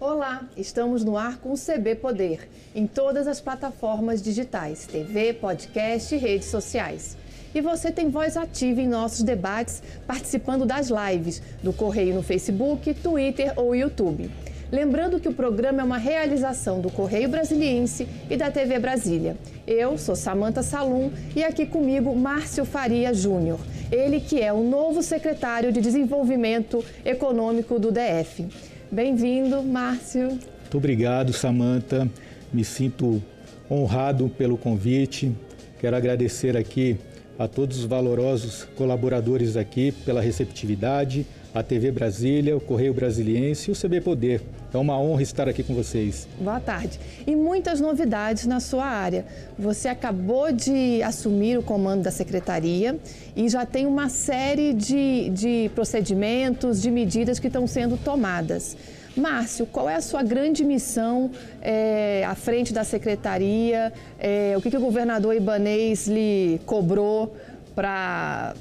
Olá, estamos no ar com o CB Poder, em todas as plataformas digitais, TV, podcast e redes sociais. E você tem voz ativa em nossos debates, participando das lives do Correio no Facebook, Twitter ou YouTube. Lembrando que o programa é uma realização do Correio Brasiliense e da TV Brasília. Eu sou Samanta Salum e aqui comigo Márcio Faria Júnior, ele que é o novo secretário de Desenvolvimento Econômico do DF. Bem-vindo, Márcio. Muito obrigado, Samanta. Me sinto honrado pelo convite. Quero agradecer aqui a todos os valorosos colaboradores aqui pela receptividade, a TV Brasília, o Correio Brasiliense e o CB Poder. É uma honra estar aqui com vocês. Boa tarde. E muitas novidades na sua área. Você acabou de assumir o comando da secretaria e já tem uma série de, de procedimentos, de medidas que estão sendo tomadas. Márcio, qual é a sua grande missão é, à frente da secretaria? É, o que, que o governador Ibanês lhe cobrou para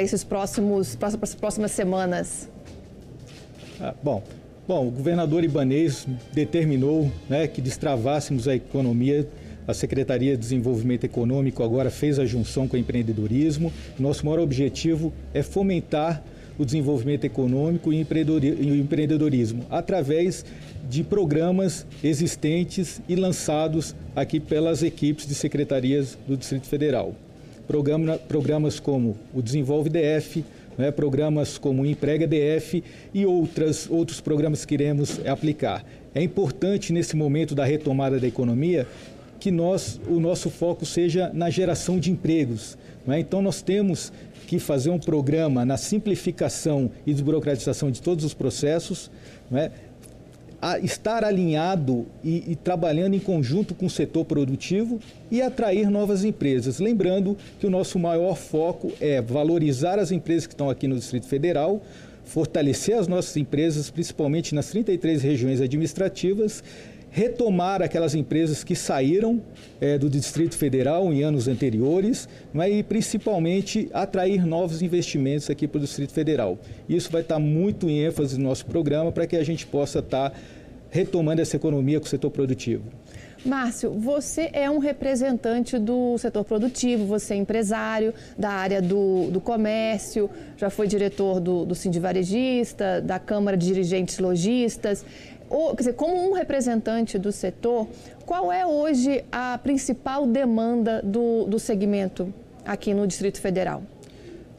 esses próximos, para as próximas semanas? Ah, bom, bom, o governador Ibanês determinou né, que destravássemos a economia a Secretaria de Desenvolvimento Econômico agora fez a junção com o empreendedorismo. Nosso maior objetivo é fomentar o desenvolvimento econômico e o empreendedorismo através de programas existentes e lançados aqui pelas equipes de secretarias do Distrito Federal. Programa, programas como o Desenvolve DF, né, programas como o Emprega DF e outras, outros programas que iremos aplicar. É importante nesse momento da retomada da economia que nós, o nosso foco seja na geração de empregos. Né? Então nós temos que fazer um programa na simplificação e desburocratização de todos os processos, né? A estar alinhado e, e, trabalhando em conjunto com o setor produtivo e atrair novas empresas. Lembrando que o nosso maior foco é valorizar as empresas que estão aqui no Distrito Federal, fortalecer as nossas empresas, principalmente nas 33 regiões administrativas, retomar aquelas empresas que saíram é, do Distrito Federal em anos anteriores né, e principalmente atrair novos investimentos aqui para o Distrito Federal. Isso vai estar muito em ênfase no nosso programa para que a gente possa estar retomando essa economia com o setor produtivo. Márcio, você é um representante do setor produtivo, você é empresário da área do, do comércio, já foi diretor do, do Sindivarejista, da Câmara de Dirigentes Logistas quer dizer, como um representante do setor, qual é hoje a principal demanda do, do segmento aqui no Distrito Federal?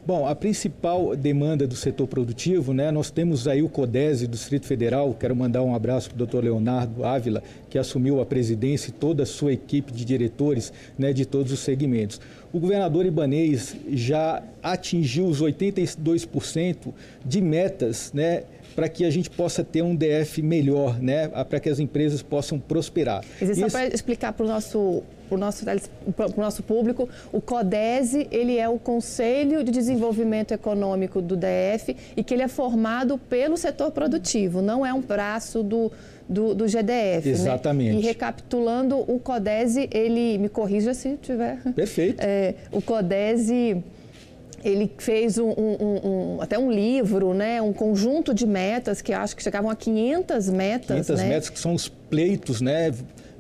Bom, a principal demanda do setor produtivo, né, nós temos aí o CODESE do Distrito Federal, quero mandar um abraço para o doutor Leonardo Ávila, que assumiu a presidência e toda a sua equipe de diretores né, de todos os segmentos. O governador Ibanês já atingiu os 82% de metas né, para que a gente possa ter um DF melhor, né? para que as empresas possam prosperar. Isso... Só para explicar para o nosso para o nosso, nosso público, o CODESE ele é o Conselho de Desenvolvimento Econômico do DF e que ele é formado pelo setor produtivo, não é um braço do, do, do GDF. Né? Exatamente. Né? E recapitulando, o CODESE, ele, me corrija se tiver... Perfeito. É, o CODESE ele fez um, um, um, até um livro, né, um conjunto de metas que acho que chegavam a 500 metas. 500 né? metas que são os pleitos né,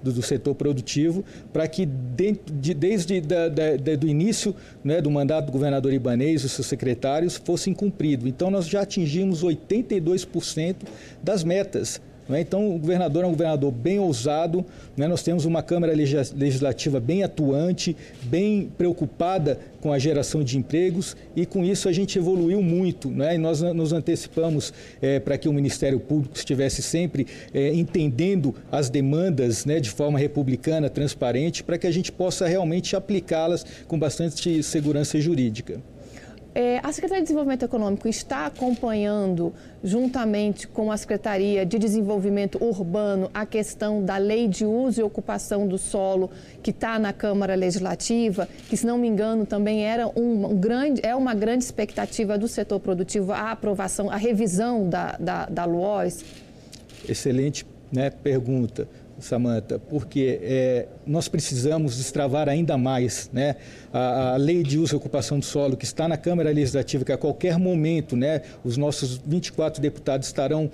do, do setor produtivo, para que de, de, desde da, da, da, do início né, do mandato do governador Ibanês e os seus secretários fossem cumpridos. Então, nós já atingimos 82% das metas né? Então, o governador é um governador bem ousado, né? nós temos uma Câmara Legislativa bem atuante, bem preocupada com a geração de empregos e com isso a gente evoluiu muito. Né? E nós nos antecipamos é, para que o Ministério Público estivesse sempre é, entendendo as demandas né, de forma republicana, transparente, para que a gente possa realmente aplicá-las com bastante segurança jurídica. É, a Secretaria de Desenvolvimento Econômico está acompanhando, juntamente com a Secretaria de Desenvolvimento Urbano, a questão da lei de uso e ocupação do solo que está na Câmara Legislativa, que, se não me engano, também era um, um grande, é uma grande expectativa do setor produtivo a aprovação, a revisão da, da, da LUOS? Excelente né, pergunta. Samanta, porque é, nós precisamos destravar ainda mais né, a, a, lei de uso e ocupação do solo que está na Câmara Legislativa, que a qualquer momento né, os nossos 24 deputados estarão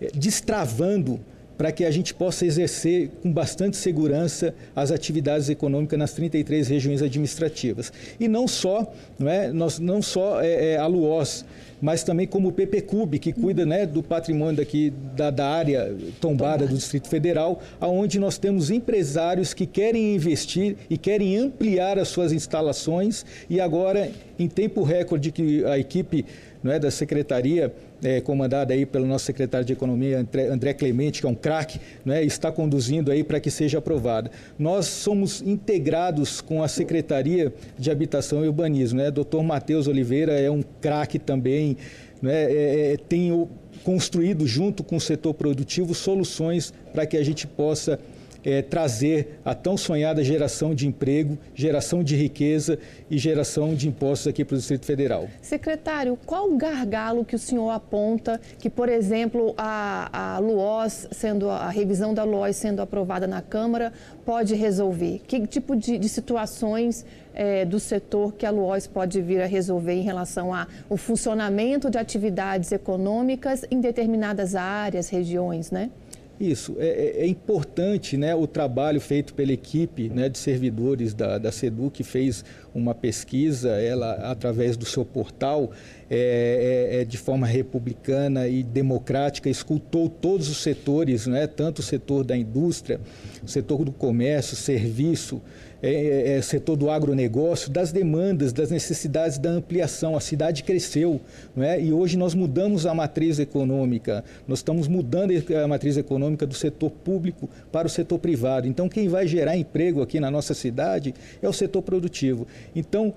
é, destravando para que a gente possa exercer com bastante segurança as atividades econômicas nas 33 regiões administrativas. E não só, não, é, nós, não só é, é a Luoz, mas também como o PPCUB, que cuida né, do patrimônio daqui da, da área tombada do Distrito Federal, aonde nós temos empresários que querem investir e querem ampliar as suas instalações e agora, em tempo recorde que a equipe é, da secretaria, é, comandada aí pelo nosso secretário de Economia, André, Clemente, que é um craque, é, está conduzindo aí para que seja aprovada. Nós somos integrados com a Secretaria de Habitação e Urbanismo. Né? Doutor Matheus Oliveira é um craque também, né? é, é, tem construído junto com o setor produtivo soluções para que a gente possa é, trazer a tão sonhada geração de emprego, geração de riqueza e geração de impostos aqui para o Distrito Federal. Secretário, qual o gargalo que o senhor aponta que, por exemplo, a, a LUOS, sendo a revisão da LUOS sendo aprovada na Câmara, pode resolver? Que tipo de, de situações é, do setor que a LUOS pode vir a resolver em relação ao funcionamento de atividades econômicas em determinadas áreas, regiões, né? Isso, é, é, é, importante né, o trabalho feito pela equipe né, de servidores da, da SEDU, que fez uma pesquisa, ela através do seu portal, é, é, é, de forma republicana e democrática, escutou todos os setores, né, tanto o setor da indústria, o setor do comércio, serviço, é, é, é, setor do agronegócio, das demandas, das necessidades da ampliação. A cidade cresceu não é? e hoje nós mudamos a matriz econômica, nós estamos mudando a matriz econômica do setor público para o setor privado. Então, quem vai gerar emprego aqui na nossa cidade é o setor produtivo. Então,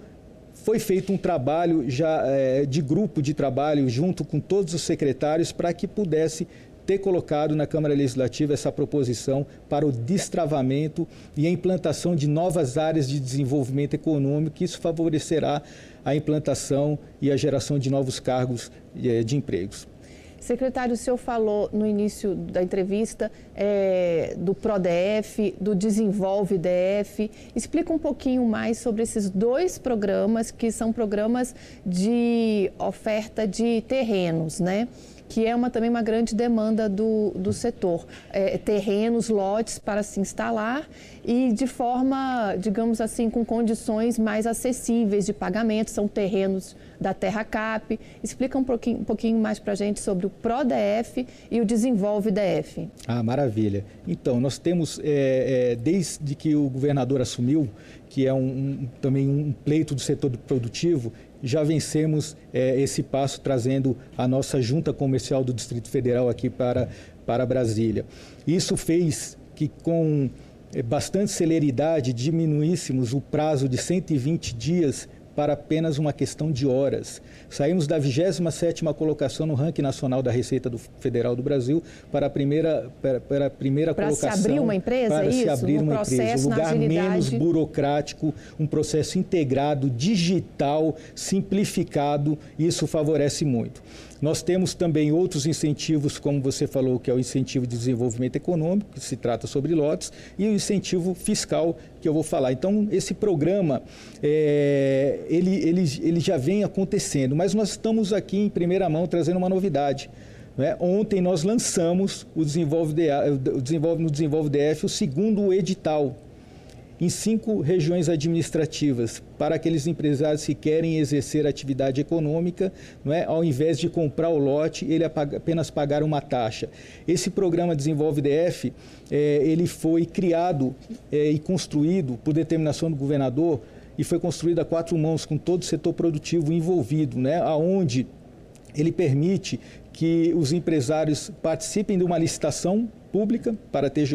foi feito um trabalho já é, de grupo de trabalho junto com todos os secretários para que pudesse ter colocado na Câmara Legislativa essa proposição para o destravamento e a implantação de novas áreas de desenvolvimento econômico, isso favorecerá a implantação e a geração de novos cargos eh, de empregos. Secretário, o senhor falou no início da entrevista é, do PRODF, do Desenvolve DF. Explica um pouquinho mais sobre esses dois programas, que são programas de oferta de terrenos, né? Que é uma, também uma grande demanda do, do setor. É, terrenos, lotes para se instalar e de forma, digamos assim, com condições mais acessíveis de pagamento. São terrenos da Terra Cap. Explica um pouquinho, um pouquinho mais para a gente sobre o PRODF e o Desenvolve DF. Ah, maravilha. Então, nós temos, é, é, desde que o governador assumiu, que é um, um, também um pleito do setor produtivo, já vencemos é, esse passo trazendo a nossa junta comercial do Distrito Federal aqui para, para Brasília. Isso fez que com é, bastante celeridade diminuíssemos o prazo de 120 dias para apenas uma questão de horas. Saímos da 27ª colocação no ranking nacional da Receita do Federal do Brasil para a primeira, para, para a primeira colocação. Para se abrir uma empresa, Para isso? se abrir uma empresa. Um lugar menos burocrático, um processo integrado, digital, simplificado. Isso favorece muito. Nós temos também outros incentivos, como você falou, que é o incentivo de desenvolvimento econômico, que se trata sobre lotes, e o incentivo fiscal, que eu vou falar. Então, esse programa, é, ele, ele, ele já vem acontecendo, mas nós estamos aqui em primeira mão trazendo uma novidade. Né? Ontem nós lançamos o Desenvolve, o Desenvolve no Desenvolve DF o segundo edital em cinco regiões administrativas para aqueles empresários que querem exercer atividade econômica, não é? ao invés de comprar o lote, ele apenas pagar uma taxa. Esse programa Desenvolve DF, é, ele foi criado é, e construído por determinação do governador e foi construído a quatro mãos com todo o setor produtivo envolvido, né? aonde ele permite que os empresários participem de uma licitação pública para ter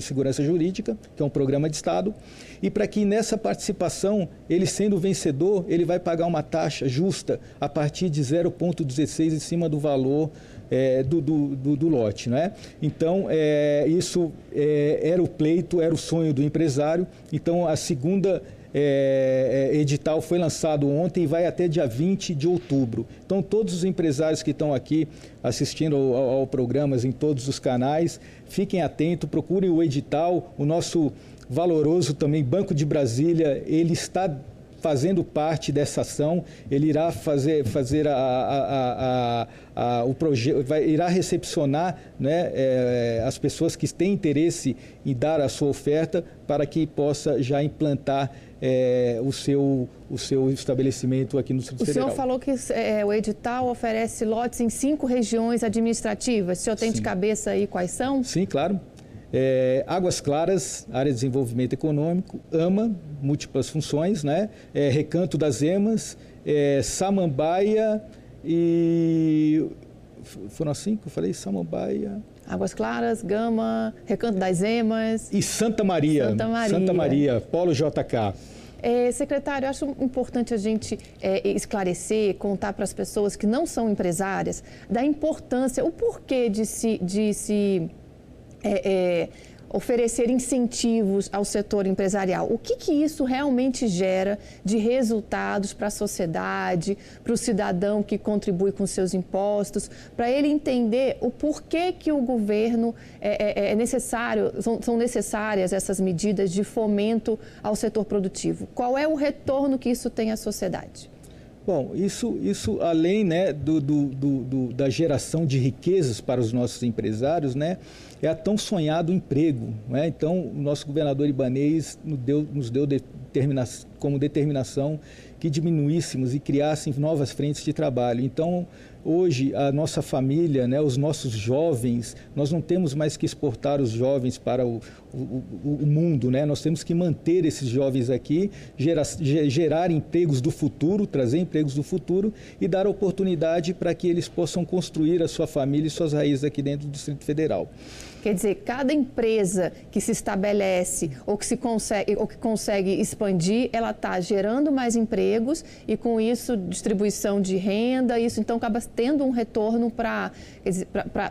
segurança jurídica, que é um programa de Estado, e para que nessa participação, ele sendo vencedor, ele vai pagar uma taxa justa a partir de 0,16 em cima do valor é, do, do, do, do, lote. Né? Então, é, isso é, era o pleito, era o sonho do empresário. Então, a segunda é, é, edital foi lançado ontem e vai até dia 20 de outubro. Então, todos os empresários que estão aqui assistindo ao, ao, programas em todos os canais, fiquem atentos, procurem o edital. O nosso valoroso também Banco de Brasília, ele está fazendo parte dessa ação, ele irá fazer, fazer a, a, a, o projeto, irá recepcionar né, é, as pessoas que têm interesse em dar a sua oferta para que possa já implantar é, o, seu, o seu estabelecimento aqui no Distrito o Federal. O senhor falou que é, o edital oferece lotes em cinco regiões administrativas. O senhor tem Sim. de cabeça aí quais são? Sim, claro. É, Águas Claras, área de desenvolvimento econômico, AMA, múltiplas funções, né? É, Recanto das Emas, é, Samambaia e. Foram assim que eu falei? Samambaia. Águas Claras, Gama, Recanto das Emas. E Santa Maria. Santa Maria. Santa Maria, Polo JK. É, secretário, acho importante a gente é, esclarecer, contar para as pessoas que não são empresárias da importância, o porquê de se, de se é, é, oferecer incentivos ao setor empresarial. O que, que isso realmente gera de resultados para a sociedade, para o cidadão que contribui com seus impostos, para ele entender o porquê que o governo é, é, é necessário, são, são necessárias essas medidas de fomento ao setor produtivo. Qual é o retorno que isso tem à sociedade? Bom, isso, isso além né, do, do, do, da geração de riquezas para os nossos empresários, né, é a tão sonhado emprego. Né? Então, o nosso governador Ibanês nos deu, nos deu determina, como determinação que diminuíssemos e criássemos novas frentes de trabalho. Então, hoje, a nossa família, né, os nossos jovens, nós não temos mais que exportar os jovens para o, o, o mundo, né? nós temos que manter esses jovens aqui, gerar, gerar empregos do futuro, trazer empregos do futuro e dar oportunidade para que eles possam construir a sua família e suas raízes aqui dentro do Distrito Federal. Quer dizer, cada empresa que se estabelece ou que, se consegue, ou que consegue expandir, ela está gerando mais empregos e com isso distribuição de renda, isso então acaba tendo um retorno para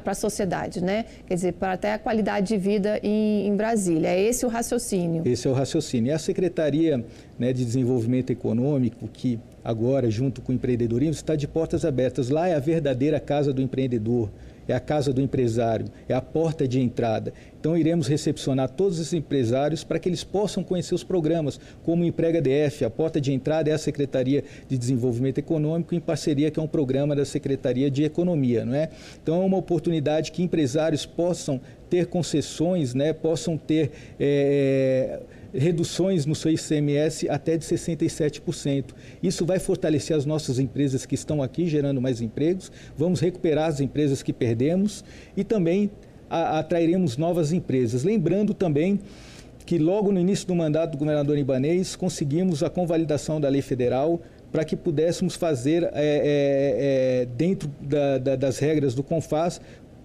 a sociedade, né? Quer dizer, para até a qualidade de vida em, em, Brasília. É esse o raciocínio? Esse é o raciocínio. E a Secretaria né, de Desenvolvimento Econômico, que agora, junto com o empreendedorismo, está de portas abertas. Lá é a verdadeira casa do empreendedor é a casa do empresário, é a porta de entrada. Então, iremos recepcionar todos esses empresários para que eles possam conhecer os programas, como o Emprega DF. A porta de entrada é a Secretaria de Desenvolvimento Econômico, em parceria que é um programa da Secretaria de Economia. Não é? Então, é uma oportunidade que empresários possam ter concessões, né, possam ter. É, reduções no seu ICMS até de 67%. Isso vai fortalecer as nossas empresas que estão aqui gerando mais empregos, vamos recuperar as empresas que perdemos e também atrairemos novas empresas. Lembrando também que logo no início do mandato do governador Ibanês conseguimos a convalidação da lei federal para que pudéssemos fazer, é, é, é, dentro da, da, das regras do CONFAS,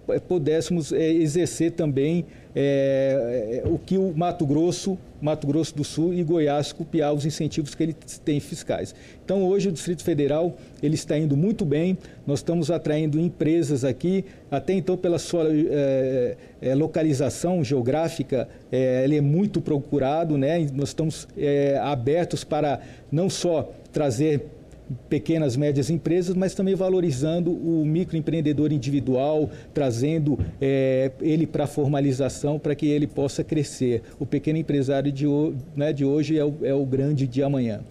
é, pudéssemos é, exercer também é, o que o Mato Grosso, Mato Grosso do Sul e Goiás copiar os incentivos que ele tem fiscais. Então hoje o Distrito Federal ele está indo muito bem. Nós estamos atraindo empresas aqui, até então pela sua é, é, localização geográfica, é, ele é muito procurado, né? Nós estamos abertos para não só trazer pequenas, médias empresas, mas também valorizando o microempreendedor individual, trazendo é, ele para a formalização para que ele possa crescer. O pequeno empresário de, né, de hoje é o, é o grande de amanhã.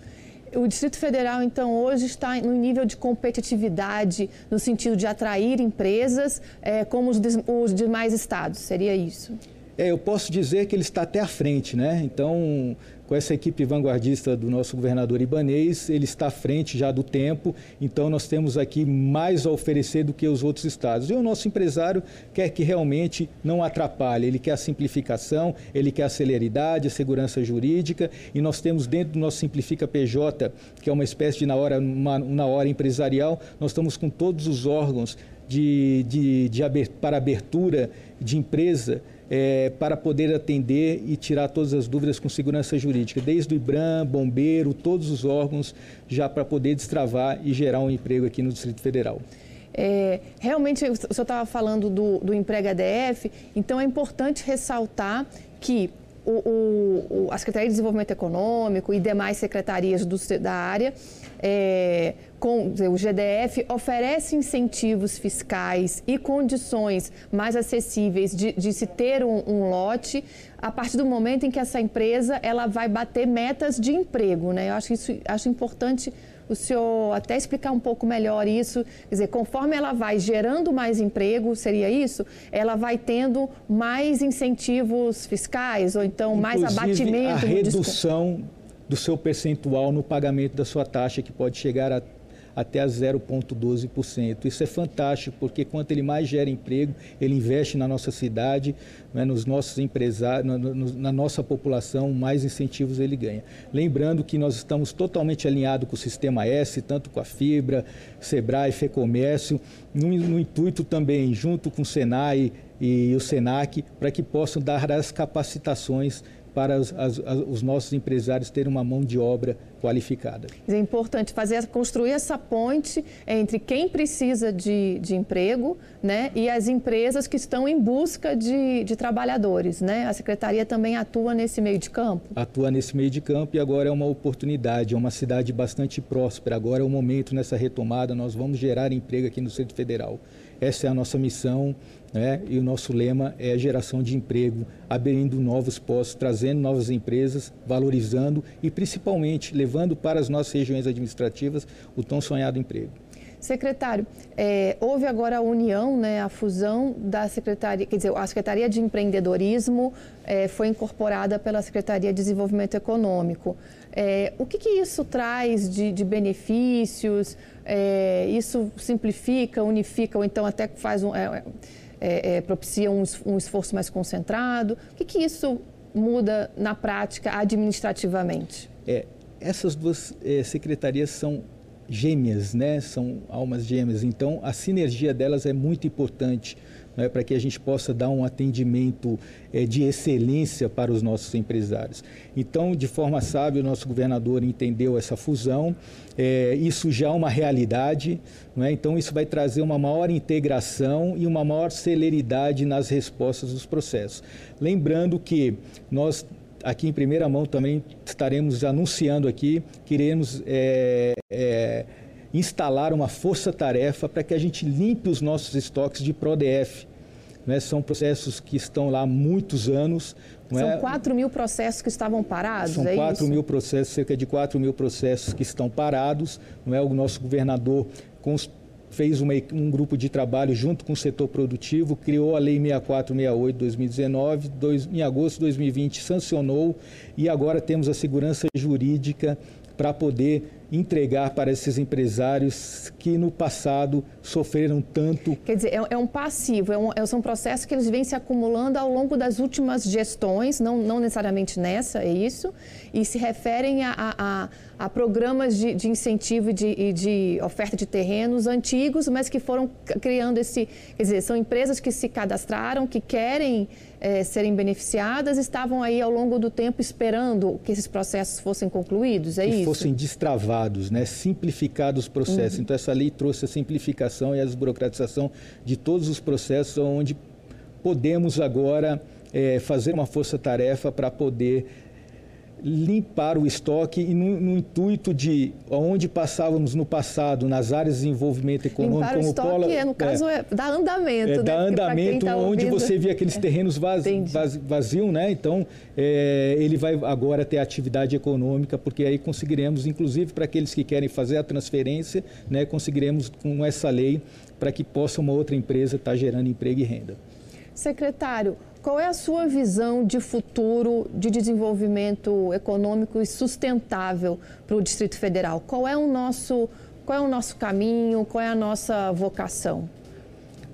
O Distrito Federal, então, hoje está no nível de competitividade, no sentido de atrair empresas, é, como os, os demais estados, seria isso? É, eu posso dizer que ele está até à frente, né? Então, com essa equipe vanguardista do nosso governador Ibanês, ele está à frente já do tempo, então nós temos aqui mais a oferecer do que os outros estados. E o nosso empresário quer que realmente não atrapalhe, ele quer a simplificação, ele quer a celeridade, a segurança jurídica, e nós temos dentro do nosso Simplifica PJ, que é uma espécie de na hora, uma, na hora empresarial, nós estamos com todos os órgãos de, de, de, para abertura de empresa é, para poder atender e tirar todas as dúvidas com segurança jurídica, desde o IBRAM, bombeiro, todos os órgãos, já para poder destravar e gerar um emprego aqui no Distrito Federal. É, realmente, o senhor estava falando do, do emprego ADF, então é importante ressaltar que o, o, a Secretaria de Desenvolvimento Econômico e demais secretarias do, da área é, com, o GDF oferece incentivos fiscais e condições mais acessíveis de, de se ter um, um, lote a partir do momento em que essa empresa ela vai bater metas de emprego, né? Eu acho isso acho importante o senhor até explicar um pouco melhor isso, quer dizer, conforme ela vai gerando mais emprego, seria isso? Ela vai tendo mais incentivos fiscais ou então Inclusive, mais abatimento? a redução do seu percentual no pagamento da sua taxa, que pode chegar a até a 0,12%. Isso é fantástico, porque quanto ele mais gera emprego, ele investe na nossa cidade, né, nos nossos empresários, na, na, nossa população, mais incentivos ele ganha. Lembrando que nós estamos totalmente alinhados com o Sistema S, tanto com a Fibra, Sebrae, Fecomércio, no, no intuito também, junto com o Senai e o Senac, para que possam dar as capacitações para as, as, os nossos empresários terem uma mão de obra qualificada. É importante fazer, construir essa ponte entre quem precisa de, de emprego né, e as empresas que estão em busca de, de trabalhadores. Né? A Secretaria também atua nesse meio de campo? Atua nesse meio de campo e agora é uma oportunidade, é uma cidade bastante próspera. Agora é o momento nessa retomada, nós vamos gerar emprego aqui no Centro Federal. Essa é a nossa missão né? e o nosso lema é a geração de emprego, abrindo novos postos, trazendo novas empresas, valorizando e principalmente levando para as nossas regiões administrativas o tão sonhado emprego. Secretário, é, houve agora a união, né, a fusão da Secretaria, quer dizer, a Secretaria de Empreendedorismo é, foi incorporada pela Secretaria de Desenvolvimento Econômico. É, o que, que, isso traz de, de benefícios? É, isso simplifica, unifica ou então até faz um, é, é, propicia um, um, esforço mais concentrado? O que, que isso muda na prática administrativamente? Essas duas secretarias são gêmeas, né? São almas gêmeas. Então, a sinergia delas é muito importante né, para que a gente possa dar um atendimento é, de excelência para os nossos empresários. Então, de forma sábia, o nosso governador entendeu essa fusão, é, isso já é uma realidade, é? então isso vai trazer uma maior integração e uma maior celeridade nas respostas dos processos. Lembrando que nós aqui em primeira mão também estaremos anunciando aqui que iremos é, é, instalar uma força-tarefa para que a gente limpe os nossos estoques de PRODF. Né? São processos que estão lá há muitos anos. São é? 4 mil processos que estavam parados, São é 4 isso? mil processos, cerca de 4 mil processos que estão parados. Não é? O nosso governador fez uma, um grupo de trabalho junto com o setor produtivo, criou a Lei 6468 2019, dois, em agosto de 2020 sancionou e agora temos a segurança jurídica para poder entregar para esses empresários que no passado sofreram tanto. Quer dizer, é, é um passivo, é um, é, são processos que eles vêm se acumulando ao longo das últimas gestões, não, não necessariamente nessa, é isso, e se referem a, a, a programas de, de incentivo e de, de, oferta de terrenos antigos, mas que foram criando esse. Quer dizer, são empresas que se cadastraram, que querem é, serem beneficiadas, estavam aí ao longo do tempo esperando que esses processos fossem concluídos, é que isso? Fossem destravados, né? simplificados os processos. Uhum. Então, essa lei trouxe a simplificação e a desburocratização de todos os processos, onde podemos agora é, fazer uma força-tarefa para poder limpar o estoque e no, no, intuito de onde passávamos no passado nas áreas de desenvolvimento econômico limpar como o estoque, pola, é, no caso é, é andamento, é, né? dá andamento tá onde ouvindo... você vê aqueles é. terrenos vazios, vazio, né? Então é, ele vai agora ter atividade econômica porque aí conseguiremos, inclusive para aqueles que querem fazer a transferência, né? Conseguiremos com essa lei para que possa uma outra empresa estar tá gerando emprego e renda. Secretário, qual é a sua visão de futuro de desenvolvimento econômico e sustentável para o Distrito Federal? Qual é o nosso, qual é o nosso caminho? Qual é a nossa vocação?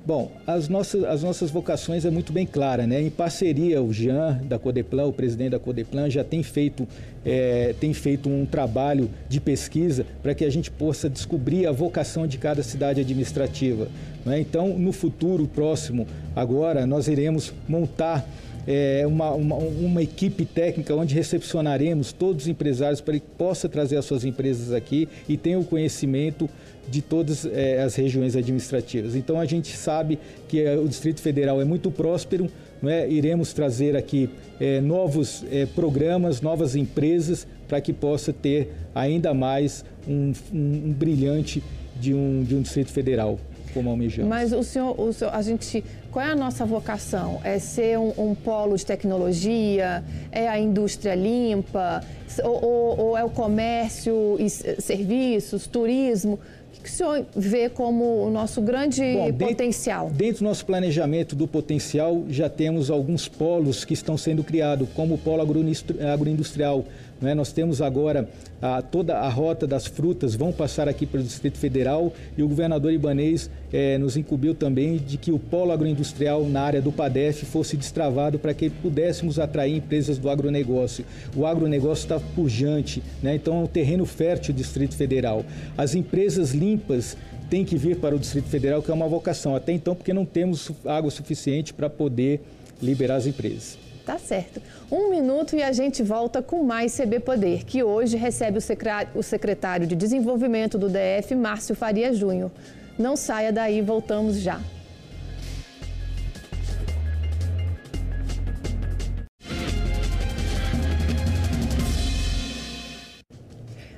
Bom, as nossas, as nossas vocações é muito bem clara, né? Em parceria, o Jean da Codeplan, o presidente da Codeplan, já tem feito, é, tem feito um trabalho de pesquisa para que a gente possa descobrir a vocação de cada cidade administrativa. Né? Então, no futuro próximo, agora, nós iremos montar é, uma, uma, uma, equipe técnica onde recepcionaremos todos os empresários para que possa trazer as suas empresas aqui e tenha o conhecimento de todas é, as regiões administrativas. Então a gente sabe que é, o Distrito Federal é muito próspero, é, iremos trazer aqui é, novos programas, novas empresas para que possa ter ainda mais um, um, um brilhante de um, de um Distrito Federal como almejamos. Mas o senhor, o senhor, a gente, qual é a nossa vocação? É ser um, um polo de tecnologia? É a indústria limpa? Ou, ou, ou é o comércio e serviços, turismo? Que o senhor vê como o nosso grande Bom, potencial? Dentro, dentro, do nosso planejamento do potencial, já temos alguns polos que estão sendo criados, como o polo agroindustrial. Né? Nós temos agora a, toda a rota das frutas vão passar aqui pelo Distrito Federal e o governador Ibanês é, nos incumbiu também de que o polo agroindustrial na área do PADEF fosse destravado para que pudéssemos atrair empresas do agronegócio. O agronegócio está pujante, né? então é um terreno fértil do Distrito Federal. As empresas limpas têm que vir para o Distrito Federal, que é uma vocação. Até então, porque não temos água suficiente para poder liberar as empresas. Tá certo. Um minuto e a gente volta com mais CB Poder, que hoje recebe o secretário de Desenvolvimento do DF, Márcio Faria Júnior. Não saia daí, voltamos já.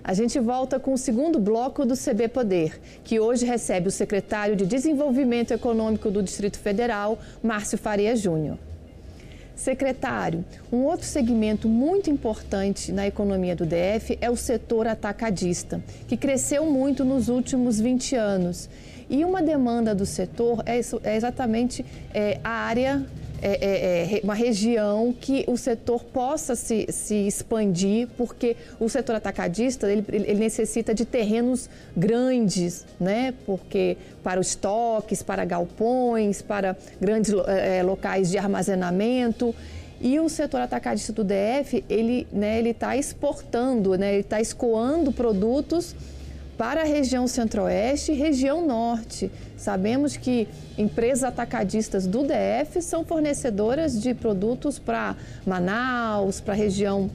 A gente volta com o segundo bloco do CB Poder, que hoje recebe o secretário de Desenvolvimento Econômico do Distrito Federal, Márcio Faria Júnior. Secretário, um outro segmento muito importante na economia do DF é o setor atacadista, que cresceu muito nos últimos 20 anos. E uma demanda do setor é, é exatamente é, a área é, é, é, uma região que o setor possa se, se expandir, porque o setor atacadista ele, ele necessita de terrenos grandes, né? Porque para os estoques, para galpões, para grandes é, é locais de armazenamento. E o setor atacadista do DF, ele né, está exportando, né, ele está escoando produtos para a região centro-oeste e região norte. Sabemos que empresas atacadistas do DF são fornecedoras de produtos para Manaus, para a região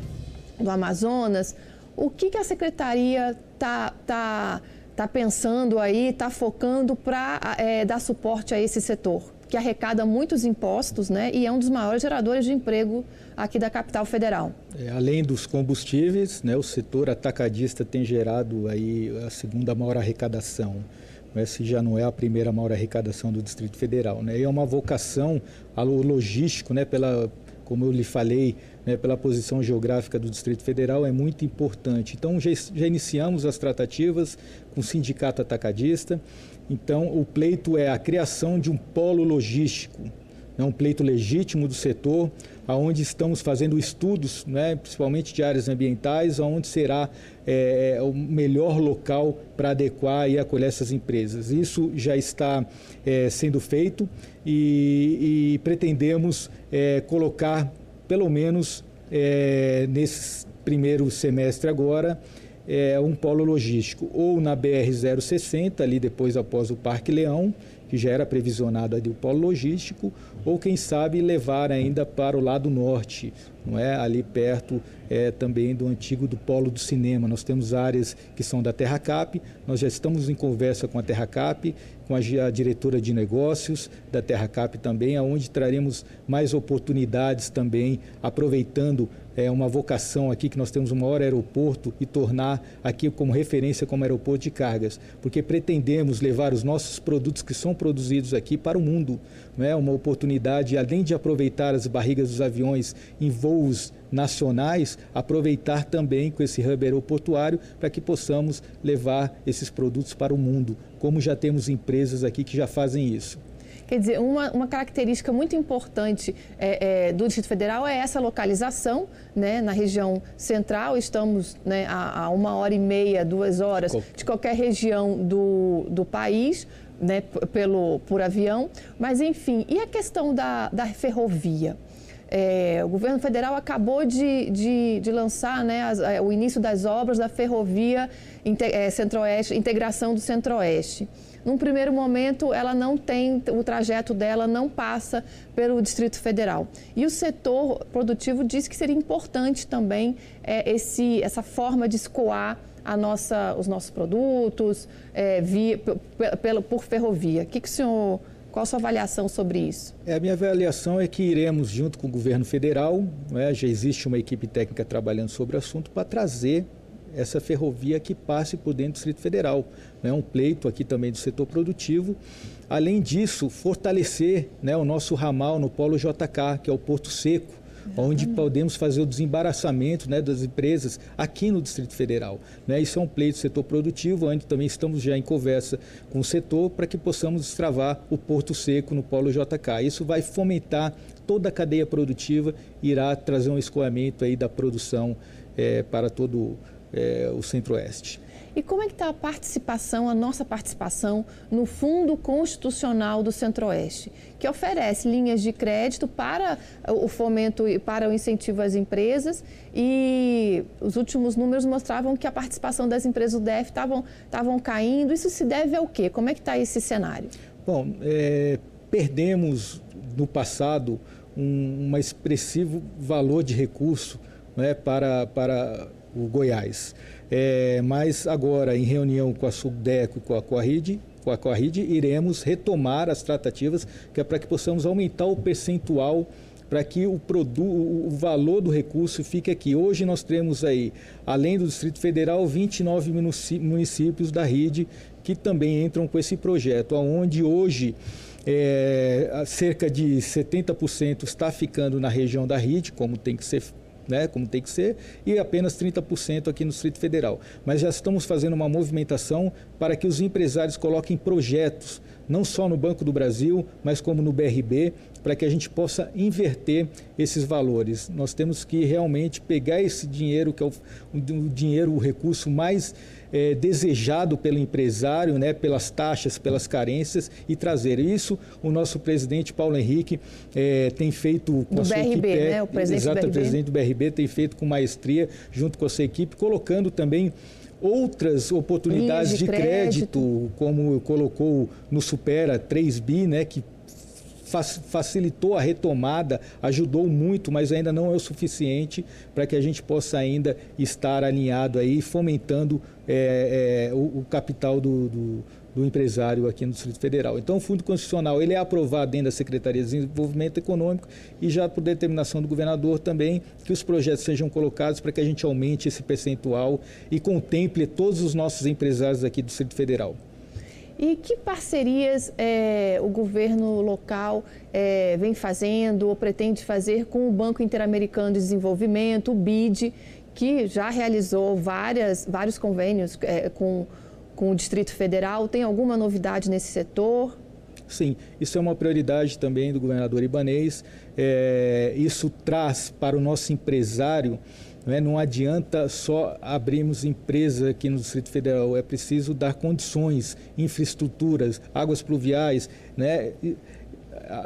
do Amazonas. O que, que a secretaria está tá, tá pensando aí, está focando para é, dar suporte a esse setor? Que arrecada muitos impostos né, e é um dos maiores geradores de emprego aqui da capital federal. É, além dos combustíveis, né, o setor atacadista tem gerado aí a segunda maior arrecadação. Essa já não é a primeira maior arrecadação do Distrito Federal. Né? E é uma vocação ao logístico, né, pela, como eu lhe falei, né, pela posição geográfica do Distrito Federal, é muito importante. Então, já, já iniciamos as tratativas com o Sindicato Atacadista. Então, o pleito é a criação de um polo logístico, né, um pleito legítimo do setor, aonde estamos fazendo estudos, né, principalmente de áreas ambientais, aonde será é, é o melhor local para adequar e acolher essas empresas. Isso já está é, sendo feito e, e pretendemos é, colocar, pelo menos é, nesse primeiro semestre agora, é, um polo logístico, ou na BR-060, ali depois após o Parque Leão, que já era previsionado ali o polo logístico, ou quem sabe levar ainda para o lado norte, não é? ali perto é, também do antigo do polo do cinema. Nós temos áreas que são da Terra Cap, nós já estamos em conversa com a Terra Cap, com a, a diretora de negócios da Terra Cap também, aonde traremos mais oportunidades também, aproveitando é uma vocação aqui que nós temos o maior aeroporto e tornar aqui como referência como aeroporto de cargas, porque pretendemos levar os nossos produtos que são produzidos aqui para o mundo. É uma oportunidade, além de aproveitar as barrigas dos aviões em voos nacionais, aproveitar também com esse hub aeroportuário para que possamos levar esses produtos para o mundo, como já temos empresas aqui que já fazem isso. Quer dizer, uma, uma característica muito importante é, é, do Distrito Federal é essa localização, né, na região central, estamos né, a, a, uma hora e meia, duas horas de qualquer região do, do país, né, pelo, por avião. Mas, enfim, e a questão da, da ferrovia? É, o governo federal acabou de, de, de lançar né, as, é, o início das obras da ferrovia é, Centro-Oeste, integração do Centro-Oeste. Num primeiro momento, ela não tem, o trajeto dela não passa pelo Distrito Federal. E o setor produtivo disse que seria importante também é, esse, essa forma de escoar a nossa, os nossos produtos é, via, por ferrovia. Que, que o senhor Qual a sua avaliação sobre isso? É, a minha avaliação é que iremos, junto com o governo federal, né, já existe uma equipe técnica trabalhando sobre o assunto, para trazer essa ferrovia que passe por dentro do Distrito Federal. É né, um pleito aqui também do setor produtivo. Além disso, fortalecer né, o nosso ramal no Polo JK, que é o Porto Seco, onde podemos fazer o desembaraçamento né, das empresas aqui no Distrito Federal. Né? Isso é um pleito do setor produtivo, onde também estamos já em conversa com o setor para que possamos destravar o Porto Seco no Polo JK. Isso vai fomentar toda a cadeia produtiva, irá trazer um escoamento aí da produção é, para todo é, o Centro-Oeste. E como é que está a participação, a nossa participação no Fundo Constitucional do Centro-Oeste, que oferece linhas de crédito para o fomento e para o incentivo às empresas e os últimos números mostravam que a participação das empresas do DF estavam caindo. Isso se deve ao quê? Como é que está esse cenário? Bom, é, perdemos no passado um, um expressivo valor de recurso né, para, para o Goiás. É, mas agora, em reunião com a Subdeco e com a Coarride, com a Coarride, iremos retomar as tratativas que é para que possamos aumentar o percentual para que o, produto, o valor do recurso fique aqui. Hoje nós temos aí, além do Distrito Federal, 29 municípios da RIDE que também entram com esse projeto, onde hoje é, cerca de 70% está ficando na região da RIDE, como tem que ser né, como tem que ser, e apenas 30% aqui no Distrito Federal. Mas já estamos fazendo uma movimentação para que os empresários coloquem projetos, não só no Banco do Brasil, mas como no BRB, para que a gente possa inverter esses valores. Nós temos que realmente pegar esse dinheiro, que é o, o dinheiro, o recurso mais é, desejado pelo empresário, né, pelas taxas, pelas carências e trazer isso. O nosso presidente Paulo Henrique é, tem feito com do a sua BRB, equipe, né? o presidente exato, do BRB. o presidente do BRB tem feito com maestria junto com a sua equipe, colocando também outras oportunidades de, de crédito. crédito, como colocou no Supera 3 bi, né, que facilitou a retomada, ajudou muito, mas ainda não é o suficiente para que a gente possa ainda estar alinhado aí, fomentando é, é, o, o, capital do, do, do, empresário aqui no Distrito Federal. Então, o Fundo Constitucional ele é aprovado dentro da Secretaria de Desenvolvimento Econômico e já por determinação do governador também que os projetos sejam colocados para que a gente aumente esse percentual e contemple todos os nossos empresários aqui do Distrito Federal. E que parcerias é, o governo local é, vem fazendo ou pretende fazer com o Banco Interamericano de Desenvolvimento, o BID, que já realizou várias, vários convênios é, com, com o Distrito Federal? Tem alguma novidade nesse setor? Sim, isso é uma prioridade também do governador Ibanês. É, isso traz para o nosso empresário não, é? não adianta só abrirmos empresa aqui no Distrito Federal, é preciso dar condições, infraestruturas, águas pluviais, né?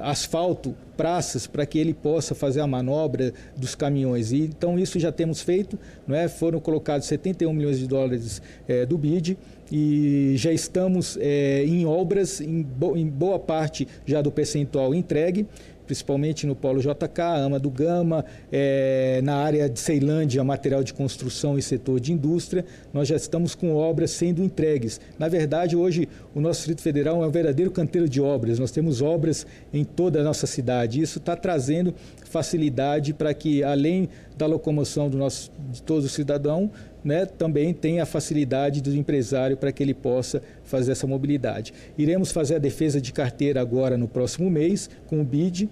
asfalto, praças, para que ele possa fazer a manobra dos caminhões. E, então, isso já temos feito, não é? foram colocados 71 milhões de dólares é, do BID e já estamos é, em obras, em, bo em boa parte já do percentual entregue principalmente no Polo JK, Ama do Gama, é, na área de Ceilândia, material de construção e setor de indústria, nós já estamos com obras sendo entregues. Na verdade, hoje o nosso Distrito Federal é um verdadeiro canteiro de obras, nós temos obras em toda a nossa cidade. Isso está trazendo facilidade para que, além da locomoção do nosso, de todos os cidadãos, né, também tem a facilidade do empresário para que ele possa fazer essa mobilidade. Iremos fazer a defesa de carteira agora no próximo mês com o BID.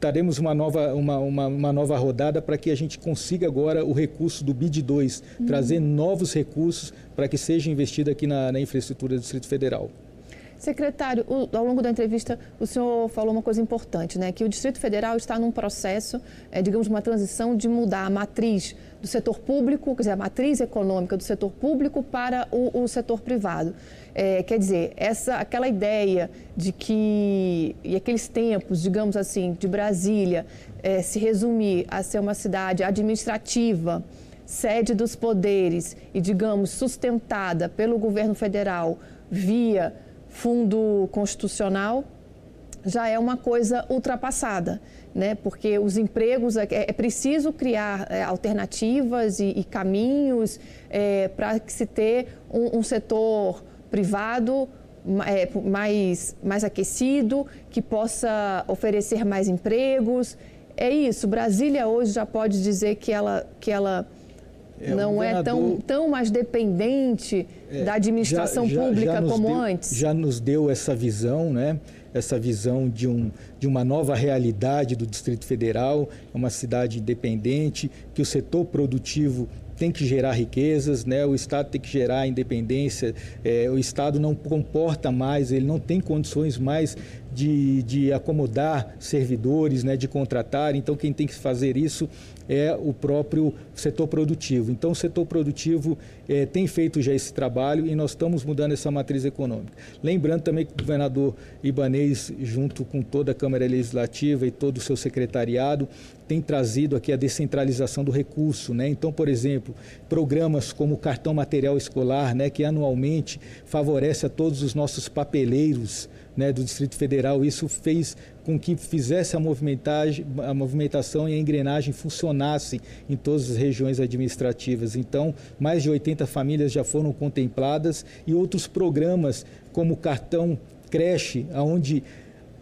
Daremos uma nova, uma, uma, uma nova rodada para que a gente consiga agora o recurso do BID 2, uhum. trazer novos recursos para que seja investido aqui na, na infraestrutura do Distrito Federal. Secretário, o, ao longo da entrevista, o senhor falou uma coisa importante, né? Que o Distrito Federal está num processo, é, digamos, uma transição de mudar a matriz do setor público, quer dizer, a matriz econômica do setor público para o, o setor privado. É, quer dizer, essa, aquela ideia de que, e aqueles tempos, digamos assim, de Brasília é, se resumir a ser uma cidade administrativa, sede dos poderes e, digamos, sustentada pelo governo federal via fundo constitucional já é uma coisa ultrapassada, né? porque os empregos, é, é preciso criar é, alternativas e, e caminhos é, para que se ter um, um, setor privado é, mais, mais aquecido, que possa oferecer mais empregos. É isso, Brasília hoje já pode dizer que ela, que ela é, não é tão, tão mais dependente é, da administração já, já, pública já como deu, antes? Já nos deu essa visão, né? essa visão de, um, de uma nova realidade do Distrito Federal, uma cidade independente, que o setor produtivo tem que gerar riquezas, né? o Estado tem que gerar independência, é, o Estado não comporta mais, ele não tem condições mais de, de acomodar servidores, né? de contratar, então quem tem que fazer isso é o próprio setor produtivo. Então, o setor produtivo é, tem feito já esse trabalho e nós estamos mudando essa matriz econômica. Lembrando também que o governador Ibanês, junto com toda a Câmara Legislativa e todo o seu secretariado, tem trazido aqui a descentralização do recurso. Né? Então, por exemplo, programas como o cartão material escolar, né, que anualmente favorece a todos os nossos papeleiros né, do Distrito Federal. Isso fez com que fizesse a, movimentagem, a movimentação e a engrenagem funcionassem em todas as regiões administrativas. Então, mais de 80 famílias já foram contempladas e outros programas, como o cartão creche, onde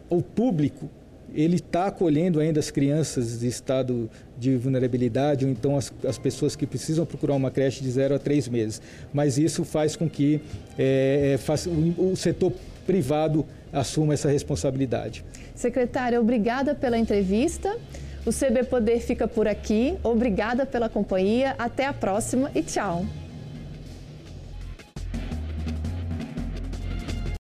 o público ele está acolhendo ainda as crianças de estado de vulnerabilidade ou então as, as pessoas que precisam procurar uma creche de 0 a 3 meses. Mas isso faz com que é, faz, o, o setor privado assuma essa responsabilidade. Secretária, obrigada pela entrevista. O CB Poder fica por aqui. Obrigada pela companhia. Até a próxima e tchau.